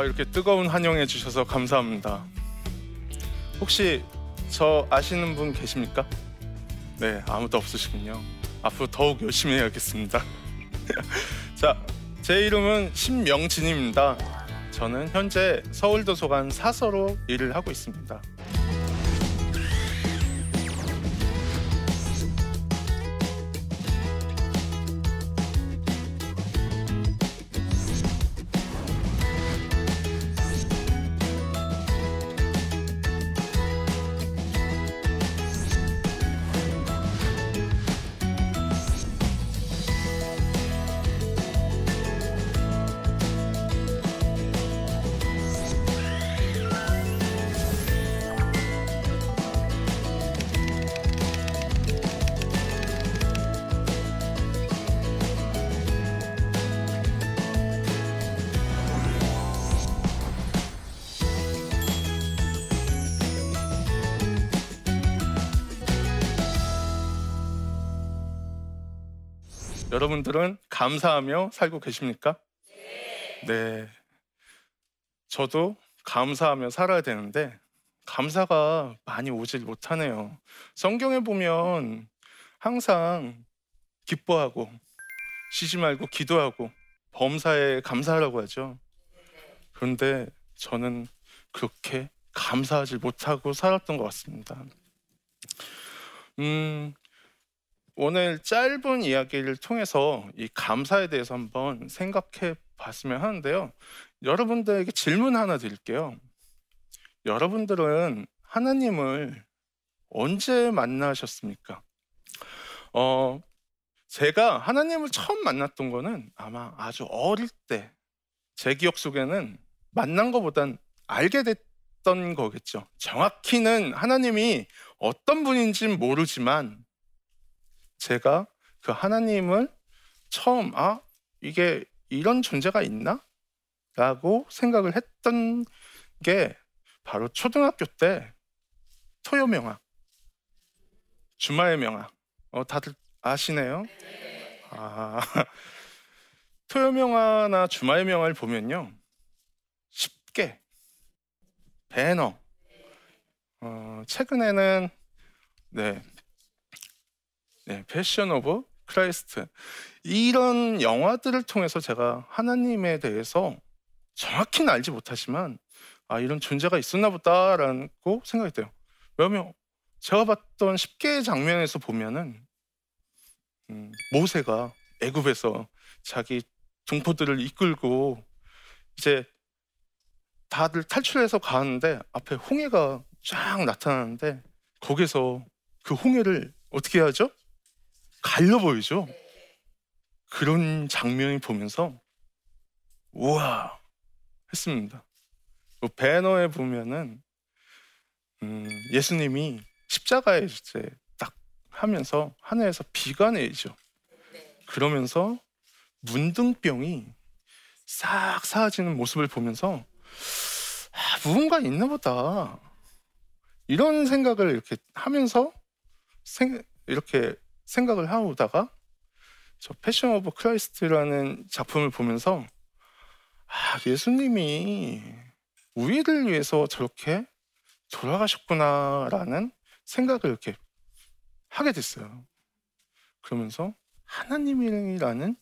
아, 이렇게 뜨거운 환영해 주셔서 감사합니다. 혹시 저 아시는 분 계십니까? 네, 아무도 없으시군요. 앞으로 더욱 열심히 해야겠습니다. 자, 제 이름은 신명진입니다. 저는 현재 서울도서관 사서로 일을 하고 있습니다. 여러분들은 감사하며 살고 계십니까? 네. 저도 감사하며 살아야 되는데 감사가 많이 오질 못하네요. 성경에 보면 항상 기뻐하고 쉬지 말고 기도하고 범사에 감사하라고 하죠. 그런데 저는 그렇게 감사하지 못하고 살았던 것 같습니다. 음, 오늘 짧은 이야기를 통해서 이 감사에 대해서 한번 생각해 봤으면 하는데요. 여러분들에게 질문 하나 드릴게요. 여러분들은 하나님을 언제 만나셨습니까? 어, 제가 하나님을 처음 만났던 거는 아마 아주 어릴 때, 제 기억 속에는 만난 것보단 알게 됐던 거겠죠. 정확히는 하나님이 어떤 분인지는 모르지만 제가 그 하나님을 처음 아 이게 이런 존재가 있나? 라고 생각을 했던 게 바로 초등학교 때 토요 명화 주말 명화 어 다들 아시네요? 아 토요 명화나 주말 명화를 보면요 쉽게 벤허 어, 최근에는 네 네, Passion of Christ 이런 영화들을 통해서 제가 하나님에 대해서 정확히는 알지 못하지만 아 이런 존재가 있었나 보다라고 생각이 돼요. 왜냐면 제가 봤던 십계의 장면에서 보면은 음, 모세가 애굽에서 자기 동포들을 이끌고 이제 다들 탈출해서 가는데 앞에 홍해가 쫙 나타나는데 거기서 그 홍해를 어떻게 하죠? 갈려 보이죠? 그런 장면이 보면서 우와 했습니다. 그 배너에 보면은 음, 예수님이 십자가에 이제 딱 하면서 하늘에서 비가 내리죠. 그러면서 문둥병이 싹 사라지는 모습을 보면서 아, 무언가 있나 보다 이런 생각을 이렇게 하면서 생, 이렇게 생각을 하다가 저 Passion of Christ라는 작품을 보면서 아, 예수님이 우리를 위해서 저렇게 돌아가셨구나라는 생각을 이렇게 하게 됐어요. 그러면서 하나님이라는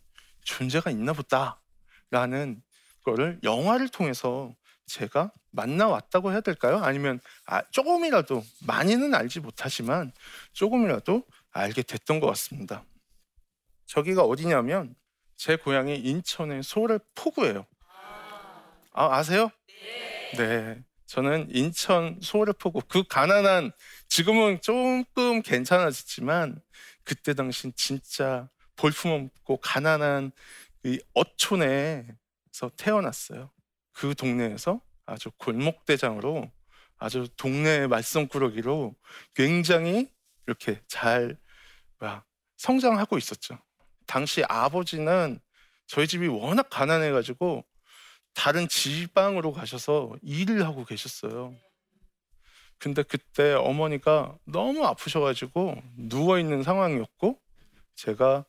존재가 있나 보다라는 거를 영화를 통해서 제가 만나왔다고 해야 될까요? 아니면 아, 조금이라도 많이는 알지 못하지만 조금이라도 알게 됐던 것 같습니다. 저기가 어디냐면 제 고향이 인천의 소래 포구예요. 아, 아세요? 네. 저는 인천 소래 포구 그 가난한 지금은 조금 괜찮아졌지만 그때 당시 진짜 볼품없고 가난한 이 어촌에서 태어났어요. 그 동네에서 아주 골목대장으로 아주 동네 말썽꾸러기로 굉장히 이렇게 잘 뭐야, 성장하고 있었죠. 당시 아버지는 저희 집이 워낙 가난해가지고 다른 지방으로 가셔서 일을 하고 계셨어요. 근데 그때 어머니가 너무 아프셔가지고 누워있는 상황이었고 제가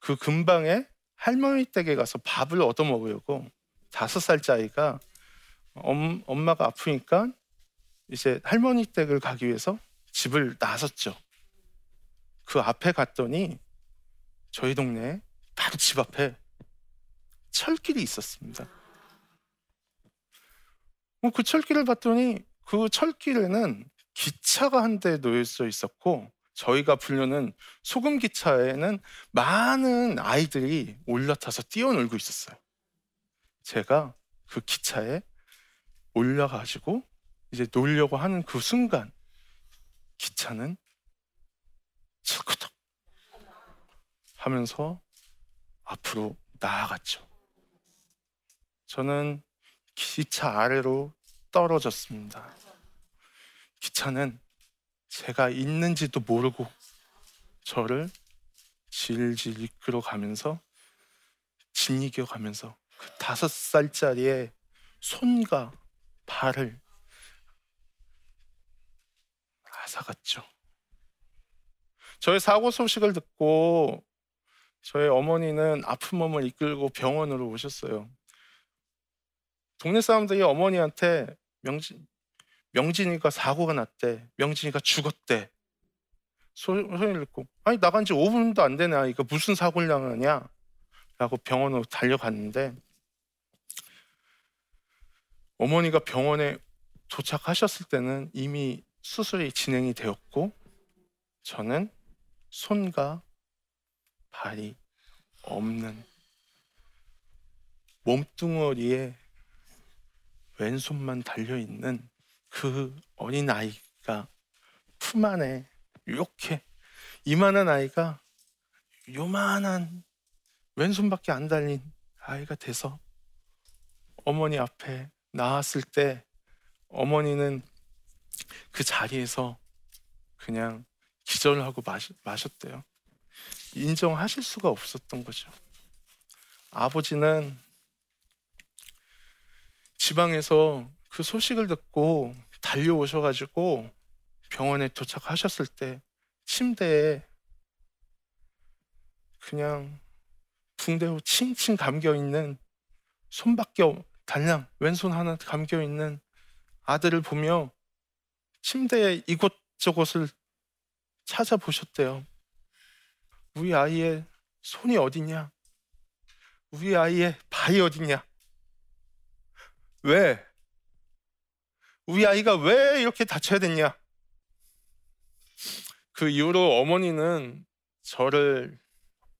그 근방에 할머니 댁에 가서 밥을 얻어 먹으려고 다섯 살짜리가 엄, 엄마가 아프니까 이제 할머니 댁을 가기 위해서 집을 나섰죠. 그 앞에 갔더니 저희 동네 바로 집 앞에 철길이 있었습니다. 어, 그 철길을 봤더니 그 철길에는 기차가 한 대 놓여 있었고 저희가 부르는 소금 기차에는 많은 아이들이 올라타서 뛰어놀고 있었어요. 제가 그 기차에 올라가지고 이제 놀려고 하는 그 순간 기차는 철크덕 하면서 앞으로 나아갔죠. 저는 기차 아래로 떨어졌습니다. 기차는 제가 있는지도 모르고 저를 질질 이끌어 가면서 진이겨 가면서 그 다섯 살짜리의 손과 발을 앗아갔죠. 저의 사고 소식을 듣고 저의 어머니는 아픈 몸을 이끌고 병원으로 오셨어요. 동네 사람들이 어머니한테 명진, 명진이가 사고가 났대. 명진이가 죽었대. 소, 소리를 듣고 아니 나간 지 5분도 안 되네. 아이가 무슨 사고를 당하냐? 라고 병원으로 달려갔는데 어머니가 병원에 도착하셨을 때는 이미 수술이 진행이 되었고 저는 손과 발이 없는 몸뚱어리에 왼손만 달려 있는 그 어린 아이가 품 안에 이렇게 이만한 아이가 요만한 왼손밖에 안 달린 아이가 돼서 어머니 앞에 나왔을 때 어머니는 그 자리에서 그냥 기절을 하고 마셨대요. 인정하실 수가 없었던 거죠. 아버지는 지방에서 그 소식을 듣고 달려오셔가지고 병원에 도착하셨을 때 침대에 그냥 붕대로 칭칭 감겨 있는 손밖에 달랑 왼손 하나 감겨 있는 아들을 보며 침대에 이곳저곳을 찾아보셨대요. 우리 아이의 손이 어디냐? 우리 아이의 발이 어디냐? 왜? 우리 아이가 왜 이렇게 다쳐야 됐냐? 그 이후로 어머니는 저를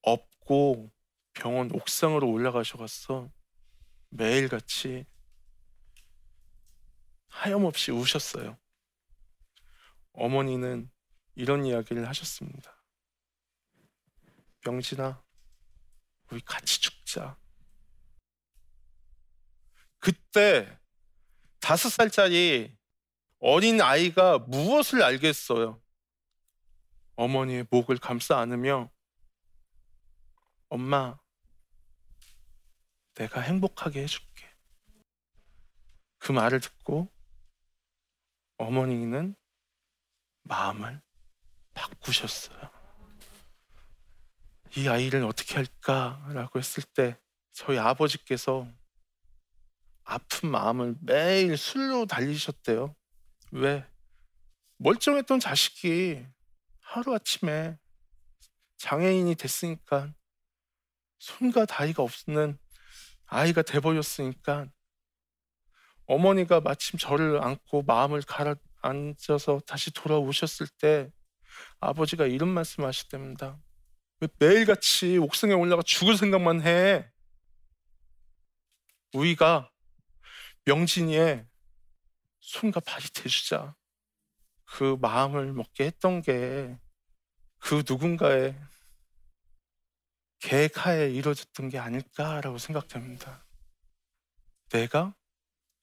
업고 병원 옥상으로 올라가셔서 매일같이 하염없이 우셨어요. 어머니는 이런 이야기를 하셨습니다. 명진아, 우리 같이 죽자. 그때 다섯 살짜리 어린 아이가 무엇을 알겠어요? 어머니의 목을 감싸 안으며 엄마, 내가 행복하게 해줄게. 그 말을 듣고 어머니는 마음을 바꾸셨어요. 이 아이를 어떻게 할까라고 했을 때 저희 아버지께서 아픈 마음을 매일 술로 달리셨대요. 왜? 멀쩡했던 자식이 하루아침에 장애인이 됐으니까 손과 다리가 없는 아이가 돼버렸으니까 어머니가 마침 저를 안고 마음을 가라앉아서 다시 돌아오셨을 때 아버지가 이런 말씀 하셨답니다. 왜 매일같이 옥상에 올라가 죽을 생각만 해? 우리가 명진이의 손과 발이 돼주자. 그 마음을 먹게 했던 게 그 누군가의 계획하에 이루어졌던 게 아닐까라고 생각됩니다. 내가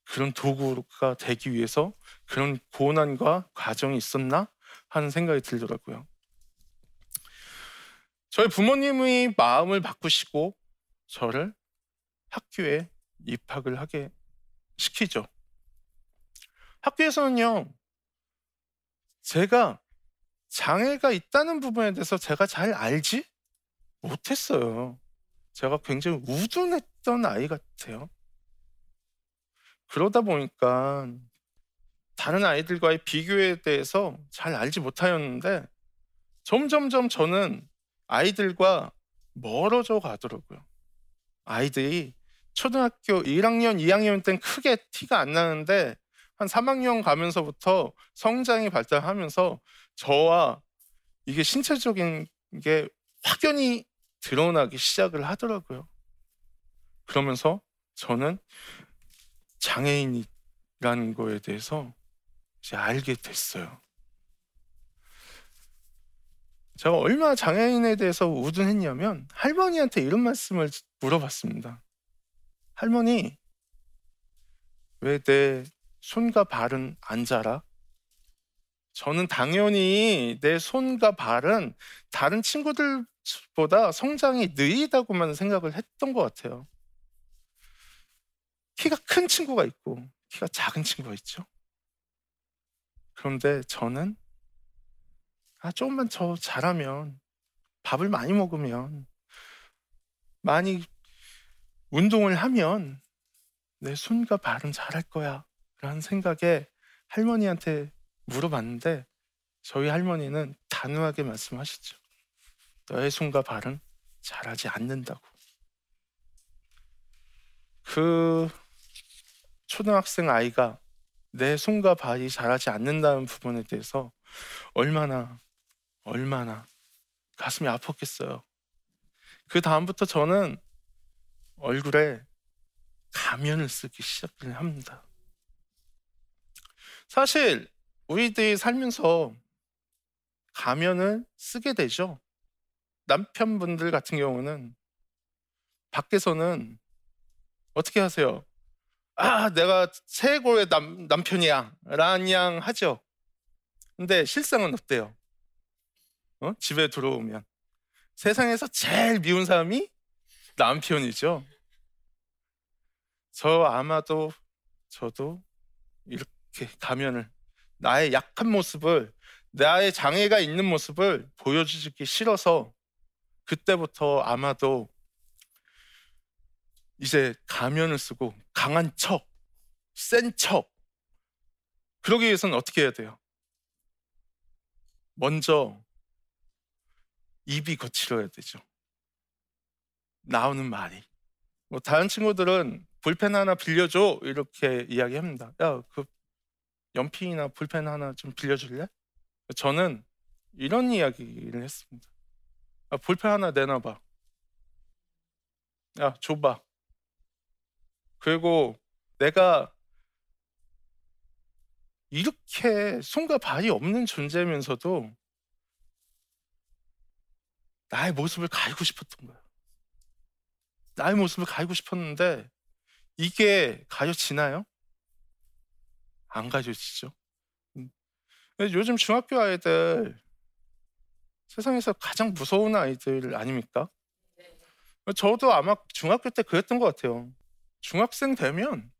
그런 도구가 되기 위해서 그런 고난과 과정이 있었나 하는 생각이 들더라고요. 저희 부모님의 마음을 바꾸시고 저를 학교에 입학을 하게 시키죠. 학교에서는요, 제가 장애가 있다는 부분에 대해서 제가 잘 알지 못했어요. 제가 굉장히 우둔했던 아이 같아요. 그러다 보니까 다른 아이들과의 비교에 대해서 잘 알지 못하였는데 점점점 저는 아이들과 멀어져 가더라고요. 아이들이 초등학교 1학년, 2학년 때는 크게 티가 안 나는데 한 3학년 가면서부터 성장이 발달하면서 저와 이게 신체적인 게 확연히 드러나기 시작을 하더라고요. 그러면서 저는 장애인이라는 거에 대해서 이제 알게 됐어요. 제가 얼마나 장애인에 대해서 우둔했냐면 할머니한테 이런 말씀을 물어봤습니다. 할머니, 왜 내 손과 발은 안 자라? 저는 당연히 내 손과 발은 다른 친구들보다 성장이 느리다고만 생각을 했던 것 같아요. 키가 큰 친구가 있고 키가 작은 친구가 있죠. 그런데 저는 아, 조금만 더 잘하면 밥을 많이 먹으면 많이 운동을 하면 내 손과 발은 잘할 거야 라는 생각에 할머니한테 물어봤는데 저희 할머니는 단호하게 말씀하시죠. 너의 손과 발은 잘하지 않는다고. 그 초등학생 아이가 내 손과 발이 잘하지 않는다는 부분에 대해서 얼마나 얼마나 가슴이 아팠겠어요. 그 다음부터 저는 얼굴에 가면을 쓰기 시작을 합니다. 사실 우리들이 살면서 가면을 쓰게 되죠. 남편분들 같은 경우는 밖에서는 어떻게 하세요? 아, 내가 최고의 남, 남편이야. 양 하죠. 근데 실상은 어때요? 어? 집에 들어오면 세상에서 제일 미운 사람이 남편이죠. 저 아마도 저도 이렇게 가면을 나의 약한 모습을 나의 장애가 있는 모습을 보여주기 싫어서 그때부터 아마도 이제 가면을 쓰고 강한 척, 센 척. 그러기 위해서는 어떻게 해야 돼요? 먼저 입이 거칠어야 되죠. 나오는 말이. 뭐 다른 친구들은 볼펜 하나 빌려줘 이렇게 이야기합니다. 야, 그 연필이나 볼펜 하나 좀 빌려줄래? 저는 이런 이야기를 했습니다. 야, 볼펜 하나 내놔봐. 야, 줘봐. 그리고 내가 이렇게 손과 발이 없는 존재면서도 나의 모습을 가리고 싶었던 거예요. 나의 모습을 가리고 싶었는데 이게 가려지나요? 안 가려지죠. 음. 요즘 중학교 아이들 세상에서 가장 무서운 아이들 아닙니까? 저도 아마 중학교 때 그랬던 것 같아요. 중학생 되면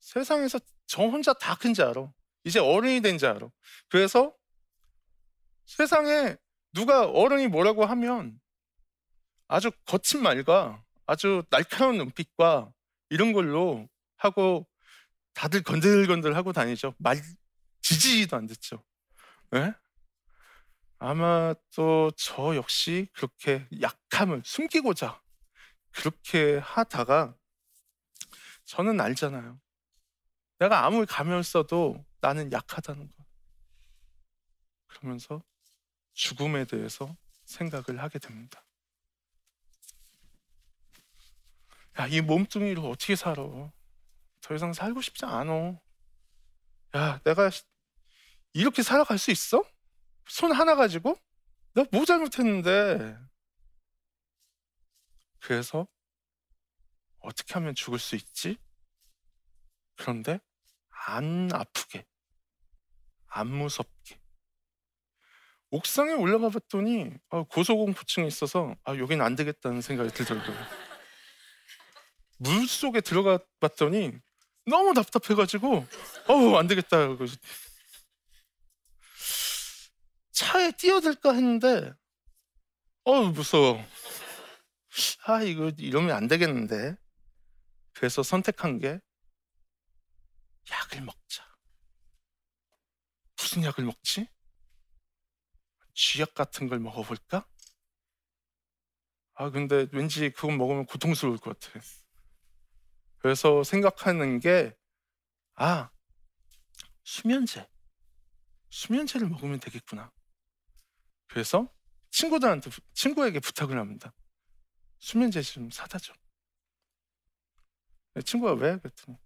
세상에서 저 혼자 다큰줄 알아. 이제 어른이 된줄 알아. 그래서 세상에 누가 어른이 뭐라고 하면 아주 거친 말과 아주 날카로운 눈빛과 이런 걸로 하고 다들 건들건들 하고 다니죠. 말 지지도 안 듣죠. 네? 아마 또 저 역시 그렇게 약함을 숨기고자 그렇게 하다가 저는 알잖아요. 내가 아무리 가면 써도 나는 약하다는 것. 그러면서 죽음에 대해서 생각을 하게 됩니다. 야, 이 몸뚱이로 어떻게 살아? 더 이상 살고 싶지 않어. 야, 내가 이렇게 살아갈 수 있어? 손 하나 가지고? 내가 뭐 잘못했는데? 그래서 어떻게 하면 죽을 수 있지? 그런데 안 아프게, 안 무섭게. 옥상에 올라가 봤더니 아, 고소공포증이 있어서 아, 여긴 안 되겠다는 생각이 들더라고요. 물 속에 들어가 봤더니 너무 답답해가지고 어우 안 되겠다. 차에 뛰어들까 했는데 어우 무서워. 아 이거 이러면 안 되겠는데. 그래서 선택한 게 약을 먹자. 무슨 약을 먹지? 쥐약 같은 걸 먹어볼까? 아, 근데 왠지 그건 먹으면 고통스러울 것 같아. 그래서 생각하는 게, 아, 수면제. 수면제를 먹으면 되겠구나. 그래서 친구들한테, 친구에게 부탁을 합니다. 수면제 좀 사다 줘. 친구가 왜? 그랬더니,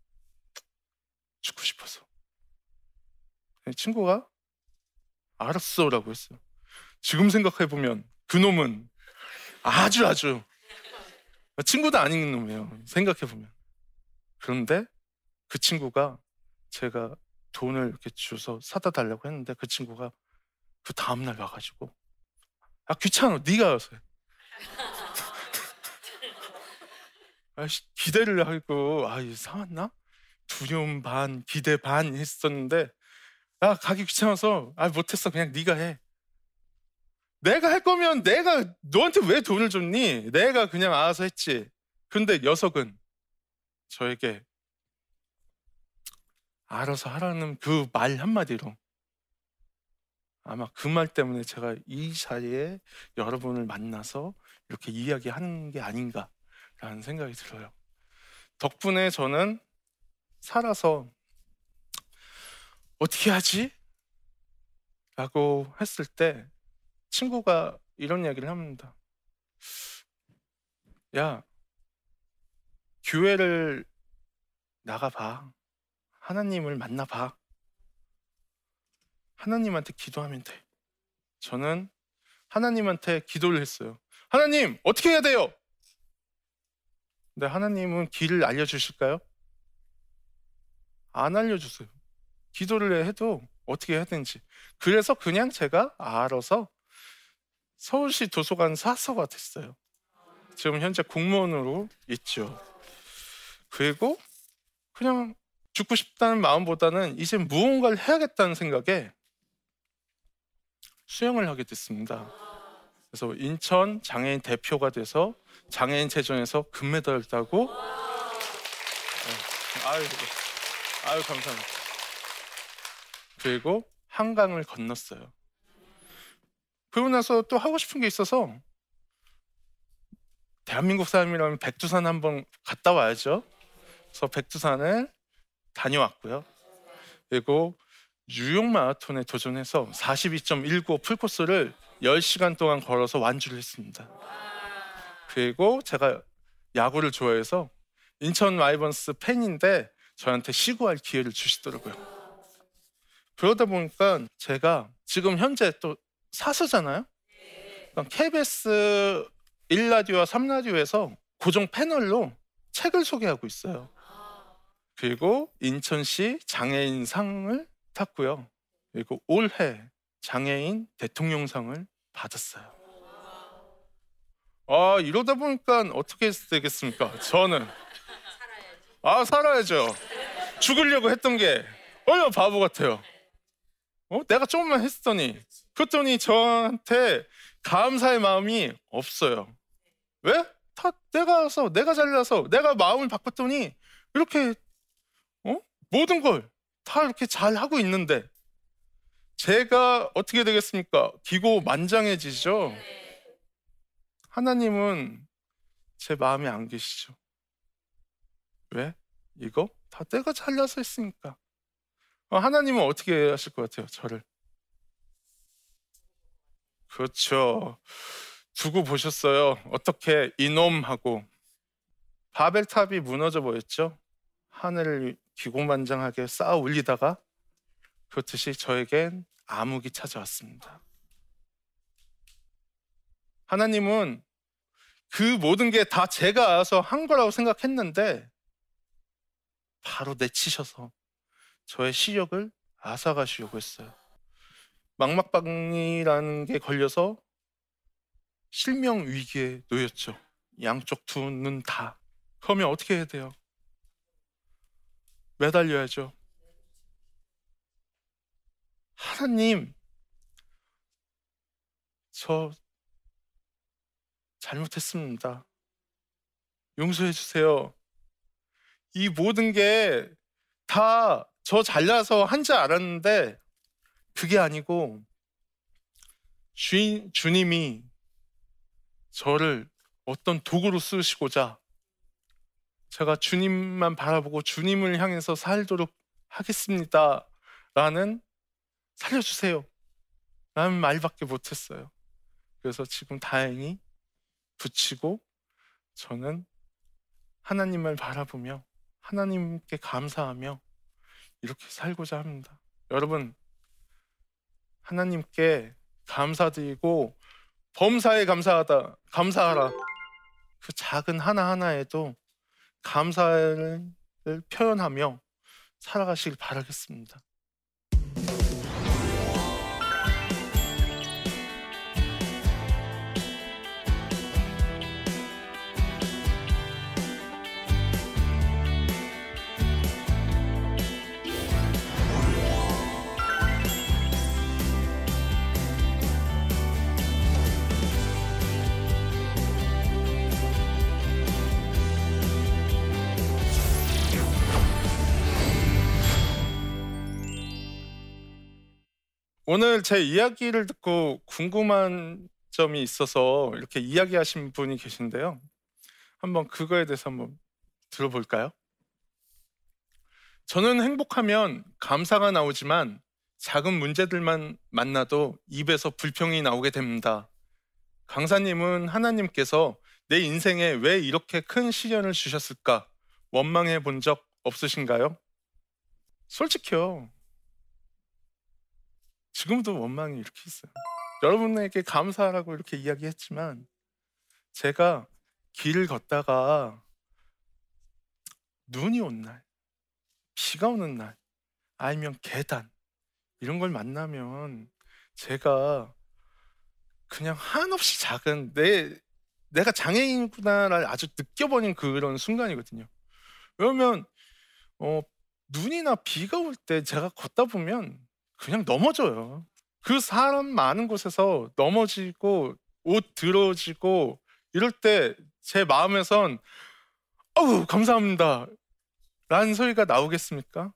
죽고 싶어서. 친구가 알았어라고 했어요. 지금 생각해 보면 그 놈은 아주 아주 친구도 아닌 놈이에요. 생각해 보면. 그런데 그 친구가 제가 돈을 이렇게 주서 사다 달라고 했는데 그 친구가 그 다음 날 와가지고 아 귀찮아 네가 해. 아씨 기대를 하고 아 이거 사왔나? 두려움 반 기대 반 했었는데 나 가기 귀찮아서 아 못했어 그냥 네가 해. 내가 할 거면 내가 너한테 왜 돈을 줬니? 내가 그냥 알아서 했지. 근데 녀석은 저에게 알아서 하라는 그 말 한마디로 아마 그 말 때문에 제가 이 자리에 여러분을 만나서 이렇게 이야기하는 게 아닌가 라는 생각이 들어요. 덕분에 저는 살아서 어떻게 하지? 라고 했을 때 친구가 이런 이야기를 합니다. 야, 교회를 나가봐. 하나님을 만나봐. 하나님한테 기도하면 돼. 저는 하나님한테 기도를 했어요. 하나님, 어떻게 해야 돼요? 근데 하나님은 길을 알려주실까요? 안 알려주세요. 기도를 해도 어떻게 해야 되는지. 그래서 그냥 제가 알아서 서울시 도서관 사서가 됐어요. 지금 현재 공무원으로 있죠. 그리고 그냥 죽고 싶다는 마음보다는 이제 무언가를 해야겠다는 생각에 수영을 하게 됐습니다. 그래서 인천 장애인 대표가 돼서 장애인 체전에서 금메달을 따고 네. 아유, 아유 감사합니다. 그리고 한강을 건넜어요. 그러고 나서 또 하고 싶은 게 있어서 대한민국 사람이라면 백두산 한번 갔다 와야죠. 그래서 백두산을 다녀왔고요. 그리고 뉴욕 마라톤에 도전해서 42.195 풀코스를 10시간 동안 걸어서 완주를 했습니다. 그리고 제가 야구를 좋아해서 인천 라이번스 팬인데 저한테 시구할 기회를 주시더라고요. 그러다 보니까 제가 지금 현재 또 사수잖아요. KBS 1라디오와 3라디오에서 고정 패널로 책을 소개하고 있어요. 그리고 인천시 장애인상을 탔고요. 그리고 올해 장애인 대통령상을 받았어요. 아 이러다 보니까 어떻게 되겠습니까? 저는 아 살아야죠. 죽으려고 했던 게 얼마나 바보 같아요. 어? 내가 조금만 했더니 그랬더니 저한테 감사의 마음이 없어요. 왜? 다 내가 서 내가 잘나서 내가 마음을 바꿨더니 이렇게 어? 모든 걸 다 이렇게 잘 하고 있는데 제가 어떻게 되겠습니까? 기고 만장해지죠. 하나님은 제 마음에 안 계시죠. 왜? 이거 다 때가 잘려서 했으니까. 어, 하나님은 어떻게 하실 것 같아요? 저를. 그렇죠. 두고 보셨어요. 어떻게 이놈하고 바벨탑이 무너져 보였죠? 하늘을 기고만장하게 쌓아 올리다가 그렇듯이 저에겐 암흑이 찾아왔습니다. 하나님은 그 모든 게 다 제가 알아서 한 거라고 생각했는데 바로 내치셔서 저의 시력을 앗아가시려고 했어요. 망막방이라는 게 걸려서 실명 위기에 놓였죠. 양쪽 두 눈 다. 그러면 어떻게 해야 돼요? 매달려야죠. 하나님, 저 잘못했습니다. 용서해 주세요. 이 모든 게 다 저 잘나서 한 줄 알았는데 그게 아니고 주인, 주님이 저를 어떤 도구로 쓰시고자 제가 주님만 바라보고 주님을 향해서 살도록 하겠습니다. 라는 살려주세요. 라는 말밖에 못했어요. 그래서 지금 다행히 붙이고 저는 하나님을 바라보며 하나님께 감사하며 이렇게 살고자 합니다. 여러분, 하나님께 감사드리고 범사에 감사하다, 감사하라. 그 작은 하나하나에도 감사를 표현하며 살아가시길 바라겠습니다. 오늘 제 이야기를 듣고 궁금한 점이 있어서 이렇게 이야기하신 분이 계신데요. 한번 그거에 대해서 한번 들어볼까요? 저는 행복하면 감사가 나오지만 작은 문제들만 만나도 입에서 불평이 나오게 됩니다. 강사님은 하나님께서 내 인생에 왜 이렇게 큰 시련을 주셨을까 원망해 본 적 없으신가요? 솔직히요. 지금도 원망이 이렇게 있어요. 여러분에게 감사하라고 이렇게 이야기했지만 제가 길을 걷다가 눈이 온 날, 비가 오는 날, 아니면 계단 이런 걸 만나면 제가 그냥 한없이 작은 내 내가 장애인구나를 아주 느껴버린 그런 순간이거든요. 왜냐면 어, 눈이나 비가 올 때 제가 걷다 보면 그냥 넘어져요. 그 사람 많은 곳에서 넘어지고 옷 들어지고 이럴 때 제 마음에선 어우 감사합니다 라는 소리가 나오겠습니까?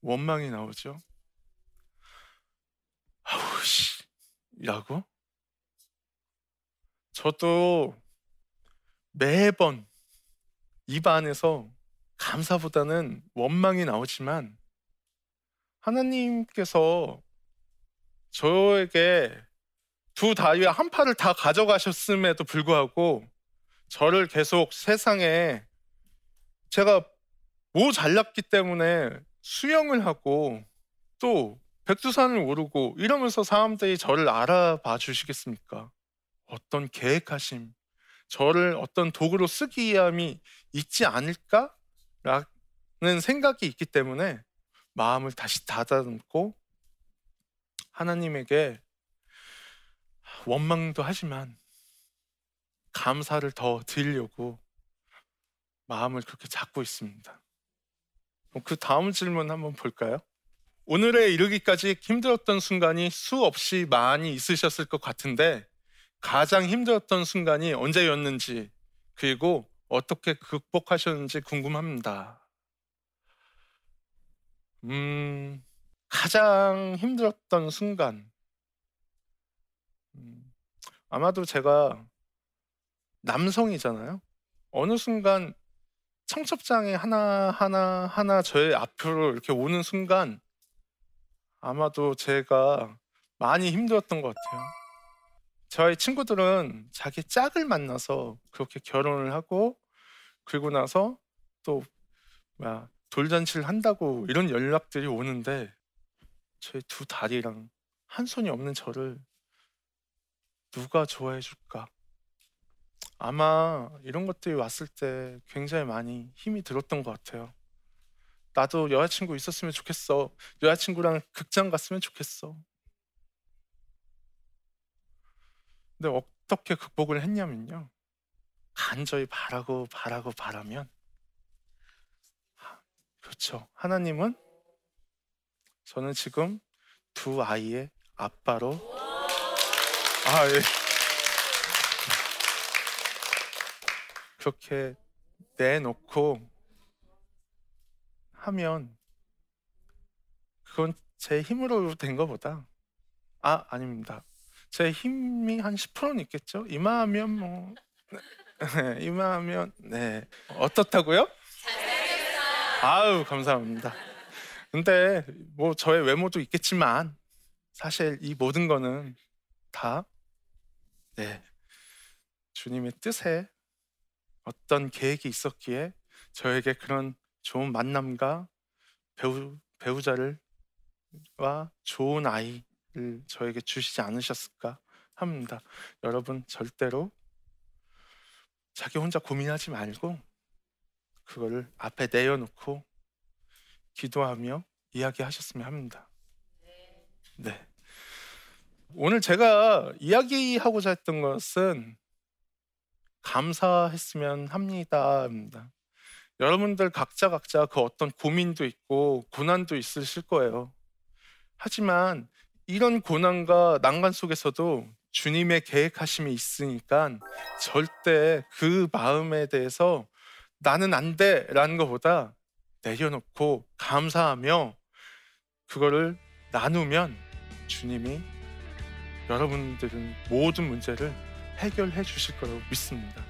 원망이 나오죠. 아우씨 라고? 저도 매번 입 안에서 감사보다는 원망이 나오지만 하나님께서 저에게 두 다리와 한 팔을 다 가져가셨음에도 불구하고 저를 계속 세상에 제가 뭐 잘났기 때문에 수영을 하고 또 백두산을 오르고 이러면서 사람들이 저를 알아봐 주시겠습니까? 어떤 계획하심, 저를 어떤 도구로 쓰기 위함이 있지 않을까라는 생각이 있기 때문에 마음을 다시 닫아놓고 하나님에게 원망도 하지만 감사를 더 드리려고 마음을 그렇게 잡고 있습니다. 그 다음 질문 한번 볼까요? 오늘에 이르기까지 힘들었던 순간이 수없이 많이 있으셨을 것 같은데 가장 힘들었던 순간이 언제였는지 그리고 어떻게 극복하셨는지 궁금합니다. 음, 가장 힘들었던 순간. 음, 아마도 제가 남성이잖아요. 어느 순간 청첩장이 하나 하나 하나 저의 앞으로 이렇게 오는 순간 아마도 제가 많이 힘들었던 것 같아요. 저희 친구들은 자기 짝을 만나서 그렇게 결혼을 하고 그리고 나서 또 뭐야 돌잔치를 한다고 이런 연락들이 오는데 제 두 다리랑 한 손이 없는 저를 누가 좋아해 줄까? 아마 이런 것들이 왔을 때 굉장히 많이 힘이 들었던 것 같아요. 나도 여자친구 있었으면 좋겠어. 여자친구랑 극장 갔으면 좋겠어. 근데 어떻게 극복을 했냐면요. 간절히 바라고 바라고 바라면 그렇죠. 하나님은 저는 지금 두 아이의 아빠로 아 예. 그렇게 내놓고 하면 그건 제 힘으로 된 것보다 아 아닙니다. 제 힘이 한 10%는 있겠죠. 이마하면 뭐 네, 이마하면 네 어떻다고요? 아유 감사합니다. 근데 뭐 저의 외모도 있겠지만 사실 이 모든 거는 다 네, 주님의 뜻에 어떤 계획이 있었기에 저에게 그런 좋은 만남과 배우 배우자를 와 좋은 아이를 저에게 주시지 않으셨을까 합니다. 여러분 절대로 자기 혼자 고민하지 말고 그거를 앞에 내어놓고 기도하며 이야기하셨으면 합니다. 네. 오늘 제가 이야기하고자 했던 것은 감사했으면 합니다입니다. 여러분들 각자 각자 그 어떤 고민도 있고 고난도 있으실 거예요. 하지만 이런 고난과 난간 속에서도 주님의 계획하심이 있으니까 절대 그 마음에 대해서 나는 안 돼 라는 것보다 내려놓고 감사하며 그거를 나누면 주님이 여러분들은 모든 문제를 해결해 주실 거라고 믿습니다.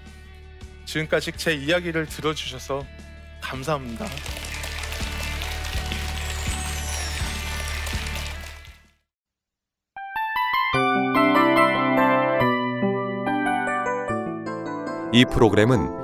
지금까지 제 이야기를 들어주셔서 감사합니다. 이 프로그램은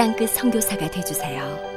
땅끝 성교사가 되주세요